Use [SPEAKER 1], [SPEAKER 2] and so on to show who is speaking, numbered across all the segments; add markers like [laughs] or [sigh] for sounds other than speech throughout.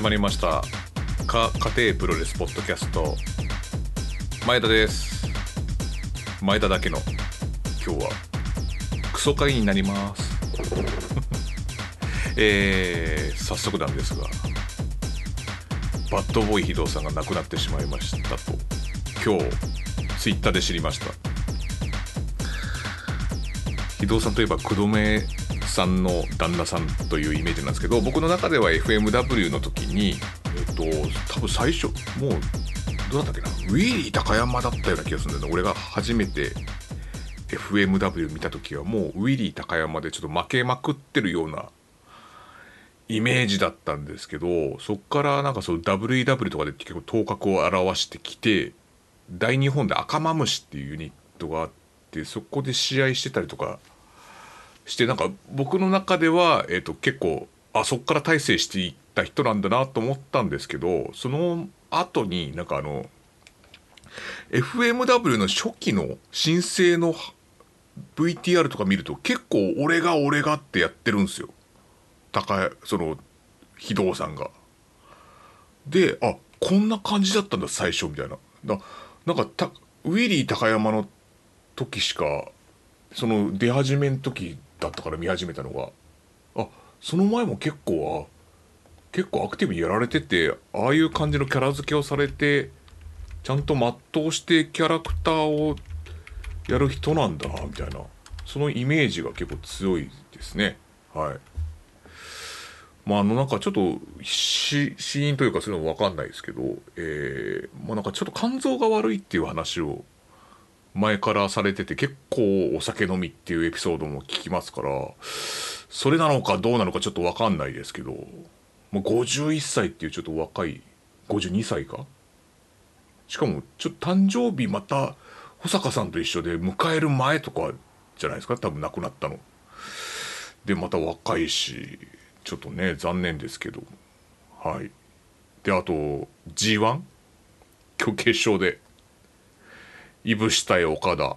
[SPEAKER 1] 始まりました。か家庭プロレスポッドキャスト。前田です。前田だけの今日は。クソ会になります。[laughs] えー、早速なんですが。バッドボーイ非道さんが亡くなってしまいましたと。今日ツイッターで知りました。非道さんといえば工藤目さんの旦那さんというイメージなんですけど僕の中では FMW の時にえっと多分最初もうどうだったっけな？ウィーリー高山だったような気がするんだよね。俺が初めて FMW 見た時はもうウィリー高山でちょっと負けまくってるようなイメージだったんですけどそっからなんかそう WEW とかで結構頭角を現してきて大日本で赤マムシっていうユニットがあってそこで試合してたりとかしてなんか僕の中では、えー、と結構あそっから大成していった人なんだなと思ったんですけどその後になんかあの FMW の初期の申請の VTR とか見ると結構俺が俺がってやってるんですよ高その非道さんが。であこんな感じだったんだ最初みたいな。だなんかたウィリー高山の時しかその出始めの時だったから見始めたのが。あその前も結構あ結構アクティブにやられててああいう感じのキャラ付けをされてちゃんと全うしてキャラクターをやる人なんだなみたいな。そのイメージが結構強いですね。はい。まああのなんかちょっと死因というかそういうのも分かんないですけどえー、まあなんかちょっと肝臓が悪いっていう話を前からされてて結構お酒飲みっていうエピソードも聞きますからそれなのかどうなのかちょっと分かんないですけどもう51歳っていうちょっと若い52歳か？しかもちょっと誕生日また保坂さんと一緒で迎える前とかじゃないですか？多分亡くなったの。でまた若いしちょっとね残念ですけど。はい。であと G1 今日決勝で。いぶし対岡田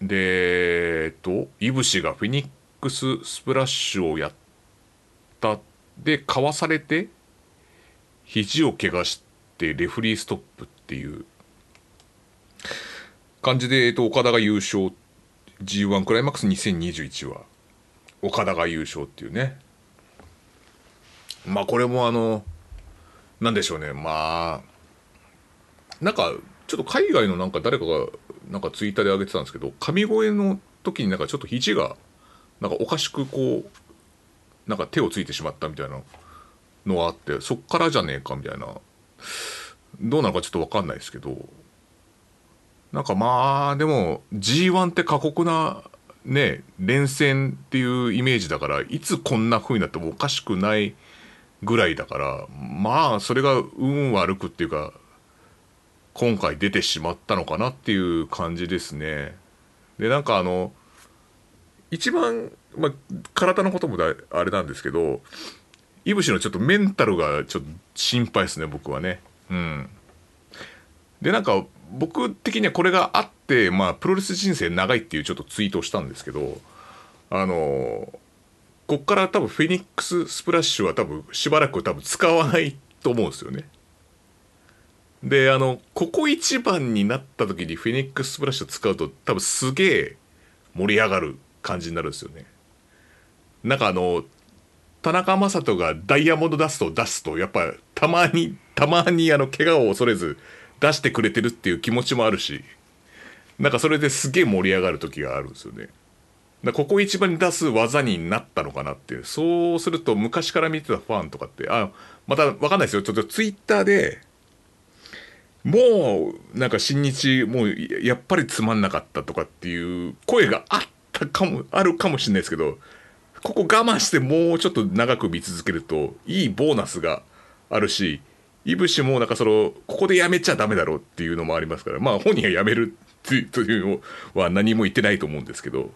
[SPEAKER 1] でえっといぶしがフェニックススプラッシュをやった。でかわされて肘を怪我してレフリーストップっていう。感じで、えっと、岡田が優勝。G1 クライマックス2021は岡田が優勝っていうね。まあこれもあのなんでしょうね。まあなんかちょっと海外のなんか誰かがなんかツイッターで上げてたんですけど神声の時になんかちょっと肘がなんかおかしくこうなんか手をついてしまったみたいなのがあってそっからじゃねえかみたいなどうなのかちょっと分かんないですけど。なんかまあでも G1 って過酷なね連戦っていうイメージだからいつこんな風になってもおかしくないぐらいだからまあそれが運悪くっていうか今回出てしまったのかなっていう感じですね。でなんかあの一番、まあ、体のこともあれなんですけどいぶしのちょっとメンタルがちょっと心配ですね僕はね。うん、でなんか僕的にはこれがあってまあプロレス人生長いっていうちょっとツイートをしたんですけどあのこっから多分フェニックススプラッシュは多分しばらく多分使わないと思うんですよね。であのここ一番になった時にフェニックススプラッシュ使うと多分すげえ盛り上がる感じになるんですよね。なんかあの田中将人がダイヤモンドダストを出すとやっぱたまにたまにあの怪我を恐れず出してくれてるっていう気持ちもあるしなんかそれですげえ盛り上がる時があるんですよね。だここ一番に出す技になったのかなっていうそうすると昔から見てたファンとかってあまた分かんないですよちょっとツイッターでもうなんか新日もうやっぱりつまんなかったとかっていう声があったかもあるかもしれないですけどここ我慢してもうちょっと長く見続けるといいボーナスがあるしいぶしもなんかそのここでやめちゃダメだろうっていうのもありますからまあ本人がやめるというのは何も言ってないと思うんですけど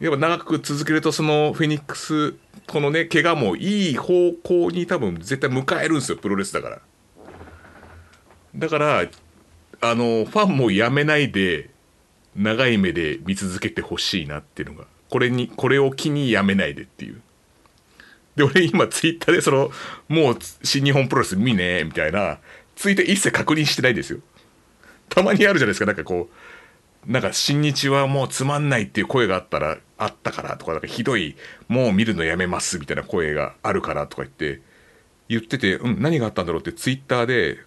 [SPEAKER 1] やっぱ長く続けるとそのフェニックスこのね怪我もいい方向に多分絶対迎えるんですよプロレスだから。だからあのファンもやめないで長い目で見続けてほしいなっていうのがこれにこれを機にやめないでっていう。で俺今ツイッターでそのもう新日本プロレス見ねえみたいなツイート一切確認してないですよ。たまにあるじゃないですかなんかこうなんか新日はもうつまんないっていう声があったらあったからとかなんかひどいもう見るのやめますみたいな声があるからとか言って言ってて、うん、何があったんだろうってツイッターで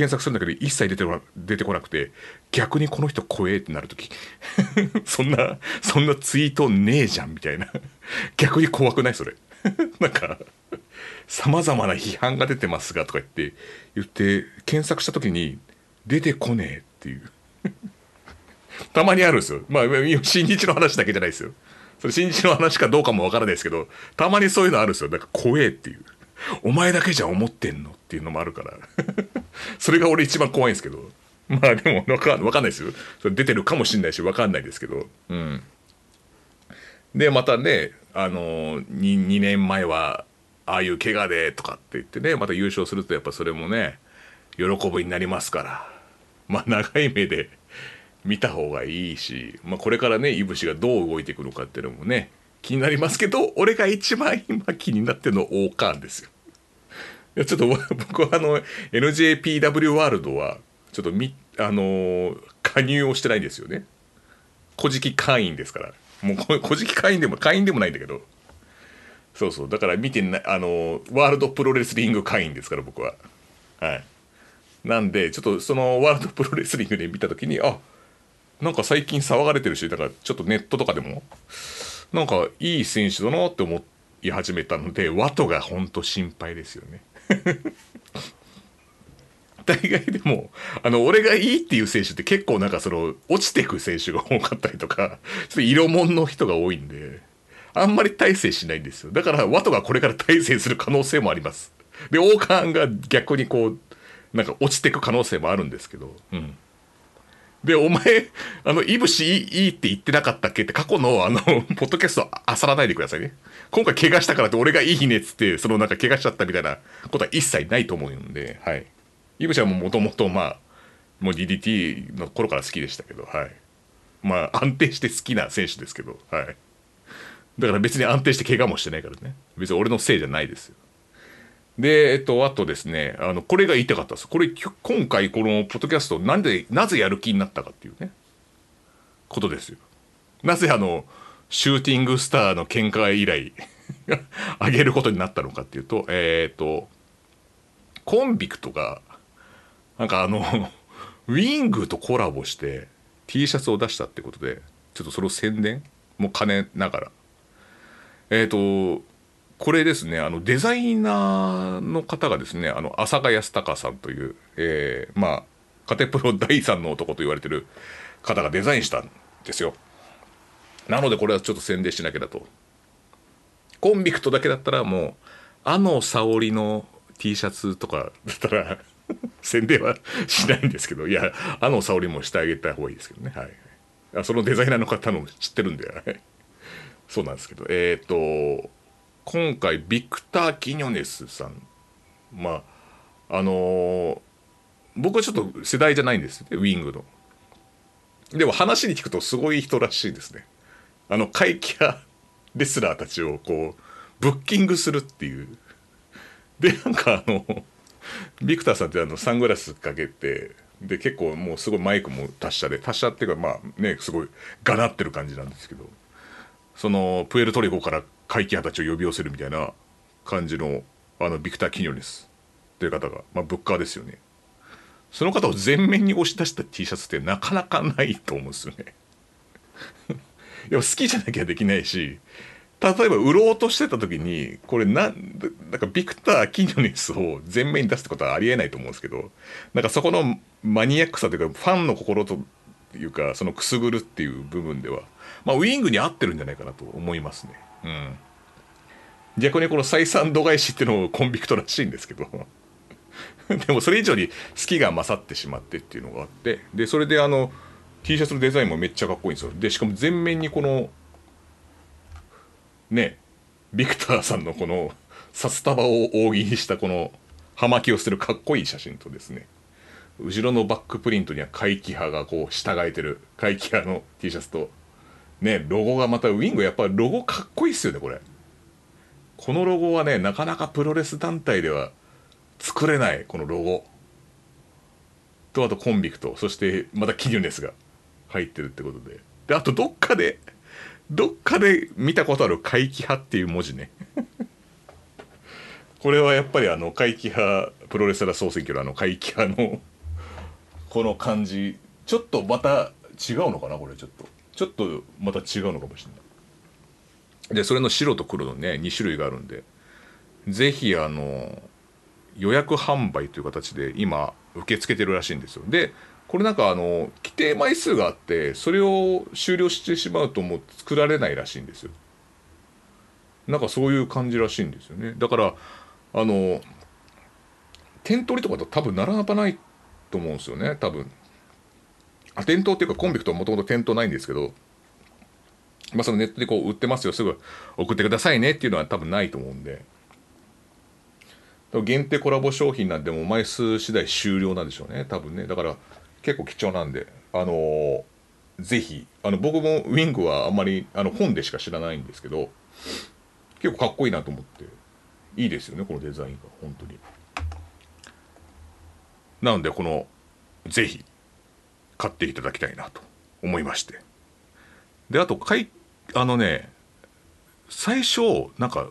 [SPEAKER 1] 検索するんだけど一切出て出てこなくて逆にこの人怖えってなる時。[laughs] そんなそんなツイートねえじゃんみたいな。逆に怖くない？それ。[laughs] なんかさまざまな批判が出てますがとか言って言って検索した時に出てこねえっていう。[laughs] たまにあるんですよ。まあ新日の話だけじゃないですよ。それ新日の話かどうかもわからないですけどたまにそういうのあるんですよ。なんか怖えっていう。お前だけじゃ思ってんのっていうのもあるから。それが俺一番怖いんですけど。まあでもわかんない。ですよ。それ出てるかもしんないしわかんないですけど。うん。でまたねあの 2, 2年前はああいう怪我でとかって言ってねまた優勝するとやっぱそれもね喜ぶになりますから。まあ長い目で見た方がいいし、まあ、これからねいぶしがどう動いていくのかっていうのもね気になりますけど俺が一番今気になってるの王冠ですよ。いやちょっと [laughs] 僕はあの NJPW ワールドはちょっとみあの、加入をしてないんですよね。古事記会員ですから。もう [laughs] 古事記会員でも会員でもないんだけど。そうそうだから見てなあのワールドプロレスリング会員ですから僕は。はい。なんでちょっとそのワールドプロレスリングで見た時にあなんか最近騒がれてるしだからちょっとネットとかでもなんかいい選手だなって思い始めたのでワトがほんと心配ですよね [laughs] 大概でもあの俺がいいっていう選手って結構なんかその落ちてく選手が多かったりとかちょっと色物の人が多いんであんまり大成しないんですよ。だからワトがこれから大成する可能性もあります。で王冠が逆にこうなんか落ちてく可能性もあるんですけどうん。で、お前、あの、いぶしいいって言ってなかったっけ？って過去の、あの、[laughs] ポッドキャストあさらないでくださいね。今回怪我したからって俺がいいねっつって、そのなんか怪我しちゃったみたいなことは一切ないと思うんで、はい。いぶしはもともとまあ、もう DDT の頃から好きでしたけど、はい。まあ、安定して好きな選手ですけど、はい。だから別に安定して怪我もしてないからね。別に俺のせいじゃないですよ。で、えっと、あとですね、あの、これが言いたかったです。これ、今回このポッドキャスト、なんで、なぜやる気になったかっていうね、ことですよ。なぜあの、シューティングスターの見解以来 [laughs] あげることになったのかっていうと、えっ、と、コンビクトが、なんかあのウィングとコラボして T シャツを出したってことで、ちょっとそれを宣伝？も兼ねながら。えっ、と、これですねあのデザイナーの方がですねあの浅賀康隆さんという、えー、まあカテプロ第3の男と言われてる方がデザインしたんですよ。なのでこれはちょっと宣伝しなきゃだと。コンビクトだけだったらもうあの沙織の T シャツとかだったら [laughs] 宣伝はしないんですけどいやあの沙織もしてあげた方がいいですけどね。はい。そのデザイナーの方の知ってるんでそうなんですけど。えっ、ー、と今回ビクター・キニョネスさん。まああのー、僕はちょっと世代じゃないんですねウィングの。でも話に聞くとすごい人らしいですね。あの怪奇派レスラーたちをこうブッキングするっていう。でなんかあのビクターさんってあのサングラスかけてで結構もうすごいマイクも達者で達者っていうかまあねすごいがなってる感じなんですけど。そのプエルトリコから怪奇派たちを呼び寄せるみたいな感じのあのビクター・キニョネスという方が、まあ、ブッカーですよね。その方を前面に押し出した T シャツってなかなかないと思うんですよね。[laughs] いや好きじゃなきゃできないし例えば売ろうとしてた時にこれなんなんかビクター・キニョネスを前面に出すってことはありえないと思うんですけどなんかそこのマニアックさというかファンの心というかそのくすぐるっていう部分ではまあ、ウィングに合ってるんじゃないかなと思いますね。うん。逆にこの採算度外視っていうのをコンビクトらしいんですけど。[laughs] でもそれ以上に好きが勝ってしまってっていうのがあって。でそれであの T シャツのデザインもめっちゃかっこいいんですよ。でしかも全面にこのねビクターさんのこの札束を扇にしたこの葉巻をするかっこいい写真とですね。後ろのバックプリントには怪奇派がこう従えてる怪奇派の T シャツとねロゴがまたウィングやっぱロゴかっこいいっすよねこれ。このロゴはねなかなかプロレス団体では作れないこのロゴ。とあとコンビクトそしてまたキリュネスが入ってるってことで。であとどっかでどっかで見たことある怪奇派っていう文字ね。[laughs] これはやっぱりあの怪奇派プロレスラー総選挙のあの怪奇派のこの感じ。ちょっとまた違うのかなこれちょっと。ちょっとまた違うのかもしれない。でそれの白と黒のね2種類があるんでぜひあの予約販売という形で今受け付けてるらしいんですよ。でこれなんかあの規定枚数があってそれを終了してしまうともう作られないらしいんですよ。なんかそういう感じらしいんですよね。だからあの点取りとかと多分並ばないと思うんですよね多分。店頭っていうかコンビクトはもともと店頭ないんですけどまあそのネットでこう売ってますよ。すぐ送ってくださいねっていうのは多分ないと思うんで。限定コラボ商品なんでも枚数次第終了なんでしょうね。多分ね。だから結構貴重なんで。あのー、ぜひあの僕もウィングはあんまりあの本でしか知らないんですけど結構かっこいいなと思って。いいですよねこのデザインが。本当に。なのでこのぜひ買っていただきたいなと思いまして。であとかいあのね最初なんか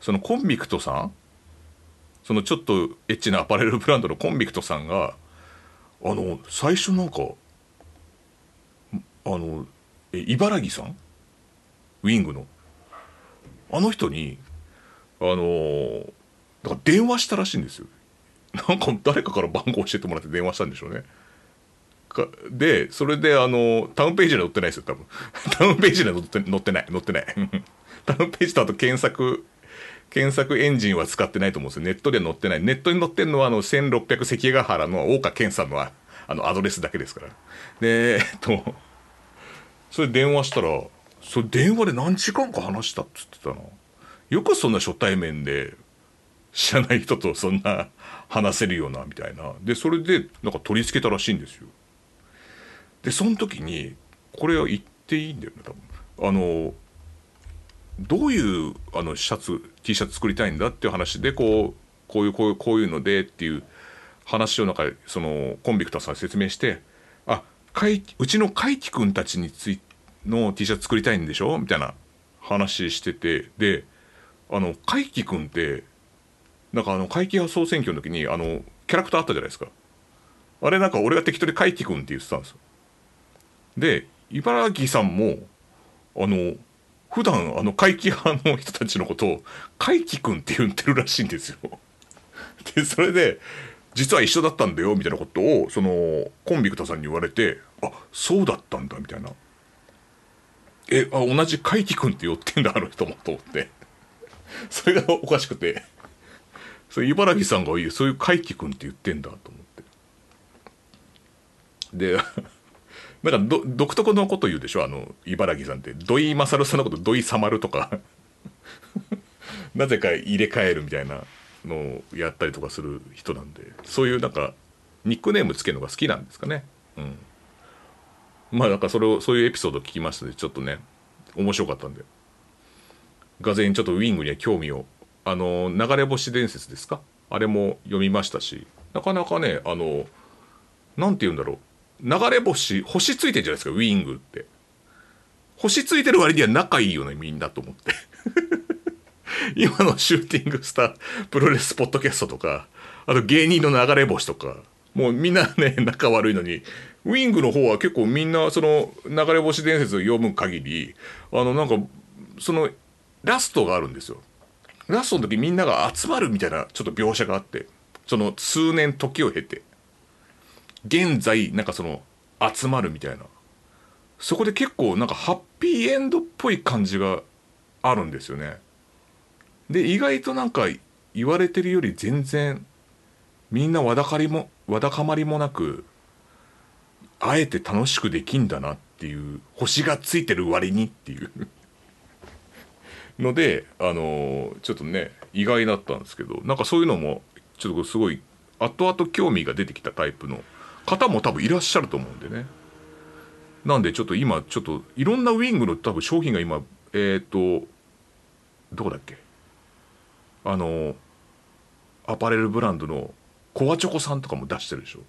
[SPEAKER 1] そのコンビクトさんそのちょっとエッチなアパレルブランドのコンビクトさんがあの最初なんかあのえ茨城さん？ウィングの。あの人にあのだから電話したらしいんですよ。なんか誰かから番号教えてもらって電話したんでしょうね。かでそれであのタウンページには載ってないですよ多分 [laughs] タウンページには載って載ってない載ってないタウンページとあと検索検索エンジンは使ってないと思うんですよ。ネットで載ってない。ネットに載ってるのは、あの、1600関ヶ原の大岡健さんのあのアドレスだけですから。で、えっと、それ電話したら、それ電話で何時間か話したっつってたな。よくそんな初対面で、知らない人とそんな話せるような、みたいな。で、それで、なんか取り付けたらしいんですよ。で、その時に、これは言っていいんだよね、多分。あの、どういうあのシャツ T シャツ作りたいんだっていう話でこうこういうこういうこういうのでっていう話をなんかそのコンビクターさん説明して「あかいうちの海輝くんたちについの T シャツ作りたいんでしょ?」みたいな話しててであの海輝くんってなんかあの会期派総選挙の時にあのキャラクターあったじゃないですかあれなんか俺が適当に海輝くんって言ってたんですよで茨城さんもあの普段あの怪奇派の人たちのことを怪奇くんって言ってるらしいんですよ。[laughs] でそれで実は一緒だったんだよみたいなことをそのコンビクタさんに言われてあそうだったんだみたいな。えあ同じ怪奇くんって言ってんだあの人もと思って。[laughs] それがおかしくて。それ茨城さんが言うそういう怪奇くんって言ってんだと思って。でなんか独特のこと言うでしょ？あの茨城さんって。土井勝さんのこと土井さまるとか。[laughs] なぜか入れ替えるみたいなのをやったりとかする人なんで。そういうなんかニックネームつけるのが好きなんですかね。うん。まあなんかそれをそういうエピソード聞きましたのでちょっとね面白かったんで。がぜんちょっとウィングには興味を。あの流れ星伝説ですか？あれも読みましたし。なかなかねあの何て言うんだろう。流れ星星ついてるじゃないですかウィングって。星ついてる割には仲いいよねみんなと思って。[laughs] 今のシューティングスタープロレスポッドキャストとかあと芸人の流れ星とか。もうみんなね [laughs] 仲悪いのに。ウィングの方は結構みんなその流れ星伝説を読む限りあのなんかそのラストがあるんですよ。ラストの時みんなが集まるみたいなちょっと描写があって。その数年時を経て。現在なんかその集まるみたいな。そこで結構なんかハッピーエンドっぽい感じがあるんですよね。で意外となんか言われてるより全然みんなわだかりもわだかまりもなくあえて楽しくできんだなっていう星がついてる割にっていう。のであのー、ちょっとね意外だったんですけどなんかそういうのもちょっとすごい後々興味が出てきたタイプの方も多分いらっしゃると思うんでね。なんでちょっと今ちょっといろんなウィングの多分商品が今えっ、ー、とどこだっけ？あのアパレルブランドのコアチョコさんとかも出してるでしょ。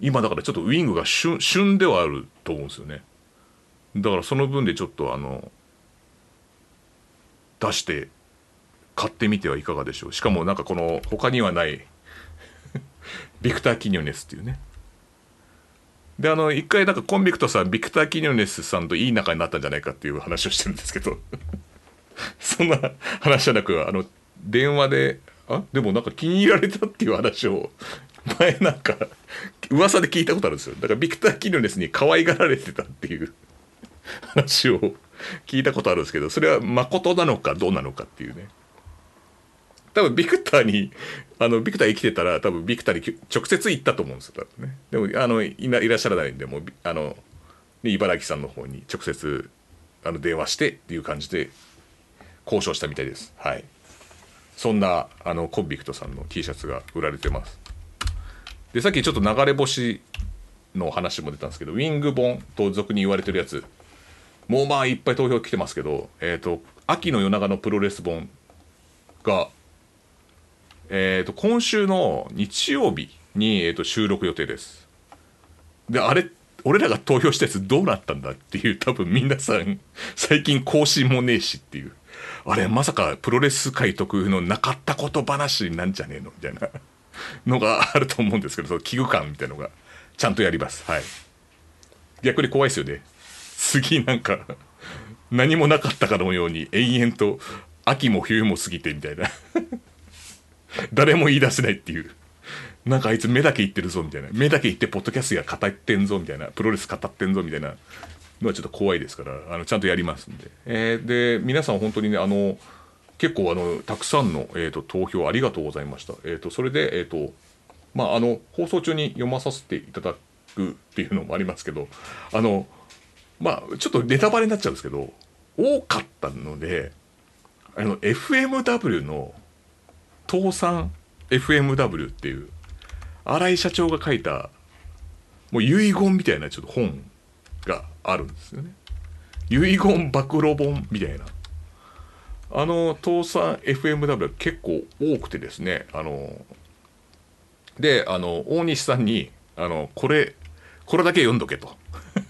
[SPEAKER 1] 今だからちょっとウィングが旬旬ではあると思うんですよね。だからその分でちょっとあの出して買ってみてはいかがでしょう。しかもなんかこの他にはないビクター・キニョネスっていうね。であの一回なんかコンビクトさんビクター・キニョネスさんといい仲になったんじゃないかっていう話をしてるんですけど。[laughs] そんな話じゃなくあの電話であでもなんか気に入られたっていう話を [laughs] 前なんか噂で聞いたことあるんですよ。だからビクター・キニョネスに可愛がられてたっていう。[laughs] 話を聞いたことあるんですけどそれは誠なのかどうなのかっていうね。多分ビクターにあのビクター生きてたら多分ビクターに直接行ったと思うんですよ多分ね。でもあのいいらっしゃらないんでもうあの茨城さんの方に直接あの電話してっていう感じで交渉したみたいです。はい。そんなあのコンビクトさんの T シャツが売られてます。でさっきちょっと流れ星の話も出たんですけどウィング本と俗に言われてるやつもうまあいっぱい投票来てますけどえっ、ー、と秋の夜長のプロレス本がえーと、今週の日曜日に、えーと、収録予定です。であれ俺らが投票したやつどうなったんだっていう多分皆さん最近更新もねえしっていう。あれまさかプロレス界特有のなかったこと話なんじゃねえのみたいな [laughs] のがあると思うんですけどその危惧感みたいのがちゃんとやります。はい。逆に怖いですよね。次なんか何もなかったかのように延々と秋も冬も過ぎてみたいな。[laughs] 誰も言い出せないっていう。なんかあいつ目だけ言ってるぞみたいな。目だけ言ってポッドキャストが語ってんぞみたいな。プロレス語ってんぞみたいなのはちょっと怖いですから、あの、ちゃんとやりますんで。えー、で、皆さん本当にね、あの、結構あの、たくさんの、えーと、投票ありがとうございました。えっ、ー、と、それで、えっ、ー、と、まあ、あの、放送中に読まさせていただくっていうのもありますけど、あの、まあ、ちょっとネタバレになっちゃうんですけど、多かったので、あの、FMW の倒産 FMW っていう新井社長が書いたもう遺言みたいなちょっと本があるんですよね。遺言暴露本みたいな。あの倒産 FMW 結構多くてですねあのであの大西さんにあのこれこれだけ読んどけと。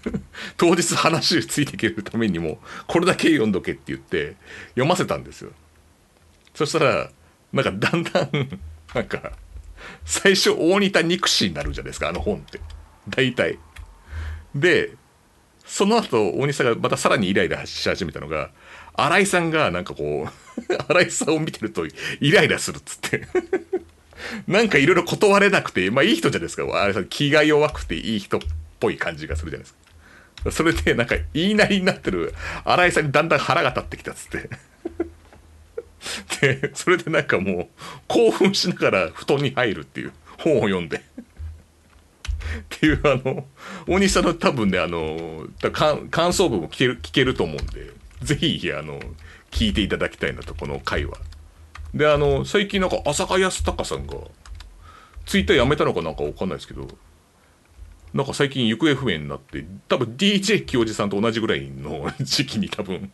[SPEAKER 1] [laughs] 当日話ついていけるためにもこれだけ読んどけって言って読ませたんですよ。そしたらなんかだんだんなんか最初大仁田憎しになるじゃないですかあの本って。大体。でその後大西さんがまたさらにイライラし始めたのが新井さんがなんかこう [laughs] 新井さんを見てるとイライラするっつって。[laughs] なんかいろいろ断れなくてまあいい人じゃないですか。新井さん気が弱くていい人っぽい感じがするじゃないですか。それでなんか言いなりになってる新井さんにだんだん腹が立ってきたっつって。[laughs] [laughs] でそれでなんかもう興奮しながら布団に入るっていう本を読んでっていうあの大西さんの多分ねあの感想文も聞ける聞けると思うんでぜひあの聞いていただきたいなとこの回は。であの最近なんか浅香康隆さんがツイッターやめたのかなんか分かんないですけどなんか最近行方不明になって多分 DJ 清治さんと同じぐらいの [laughs] 時期に多分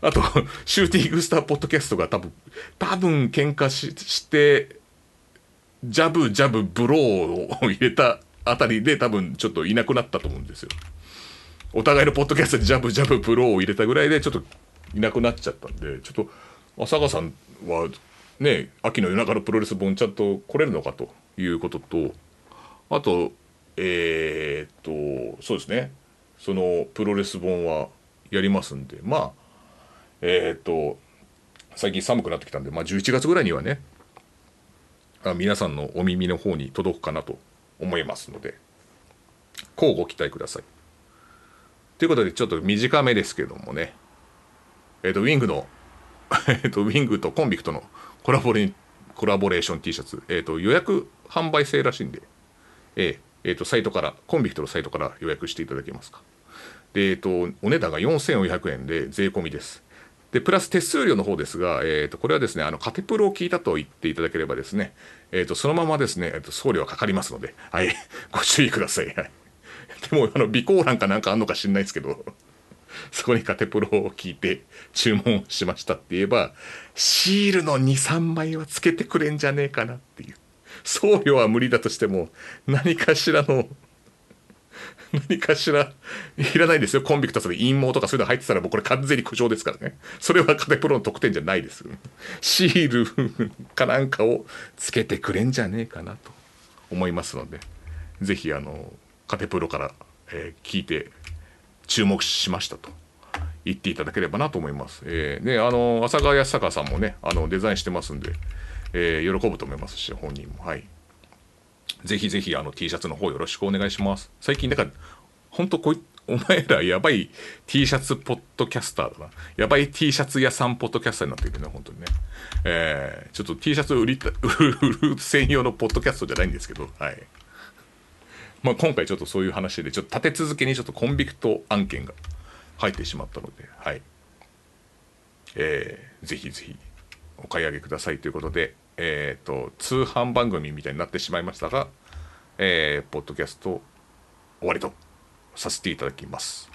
[SPEAKER 1] あとシューティングスターポッドキャストが多分多分喧嘩ししてジャブジャブブローを入れたあたりで多分ちょっといなくなったと思うんですよ。お互いのポッドキャストでジャブジャブブローを入れたぐらいでちょっといなくなっちゃったんでちょっと浅川さんはね秋の夜中のプロレス本ちゃんと来れるのかということとあとえー、っとそうですね。そのプロレス本はやりますんで。まあえー、っと最近寒くなってきたんで、まあ、11月ぐらいにはねあ皆さんのお耳の方に届くかなと思いますのでこうご期待ください。ということでちょっと短めですけどもね。えっ、とウィングの [laughs] えっとウィングとコンビクトのコラボレコラボレーション T シャツ、えっと予約販売制らしいんで、えー、えー、とサイトからコンビクトのサイトから予約していただけますか？で、えーと、お値段が4400円で税込みです。でプラス手数料の方ですが、えー、とこれはですねあのカテプロを聞いたと言っていただければですね、えー、とそのままですね、えー、と送料はかかりますので、はい、[laughs] ご注意ください、はい、[laughs] でもあの備考欄かなんかあんのか知んないですけど [laughs] そこにカテプロを聞いて注文しましたって言えばシールの23枚はつけてくれんじゃねえかなっていう。送料は無理だとしても何かしらの [laughs] 何かしらいらないですよ。コンビクタスで陰謀とかそういうの入ってたらもうこれ完全に苦情ですからね。それはカテプロの特典じゃないです。シールかなんかをつけてくれんじゃねえかなと。思いますので是非あのカテプロから、えー、聞いて注目しましたと。言っていただければなと思います。えー、ね、あの浅川康隆さんもねあのデザインしてますんで、えー、喜ぶと思いますし本人もはい。ぜひぜひあの T シャツの方よろしくお願いします。最近だから本当こいお前らやばい T シャツポッドキャスターだな。やばい T シャツ屋さんポッドキャスターになってるね、本当にね。えー、ちょっと T シャツ売りた、[laughs] 売る専用のポッドキャストじゃないんですけど、はい。まあ今回ちょっとそういう話で、ちょっと立て続けにちょっとコンビクト案件が入ってしまったので、はい。えー、ぜひぜひお買い上げくださいということで、えっ、ー、と、通販番組みたいになってしまいましたが、えー、ポッドキャスト終わりとさせていただきます。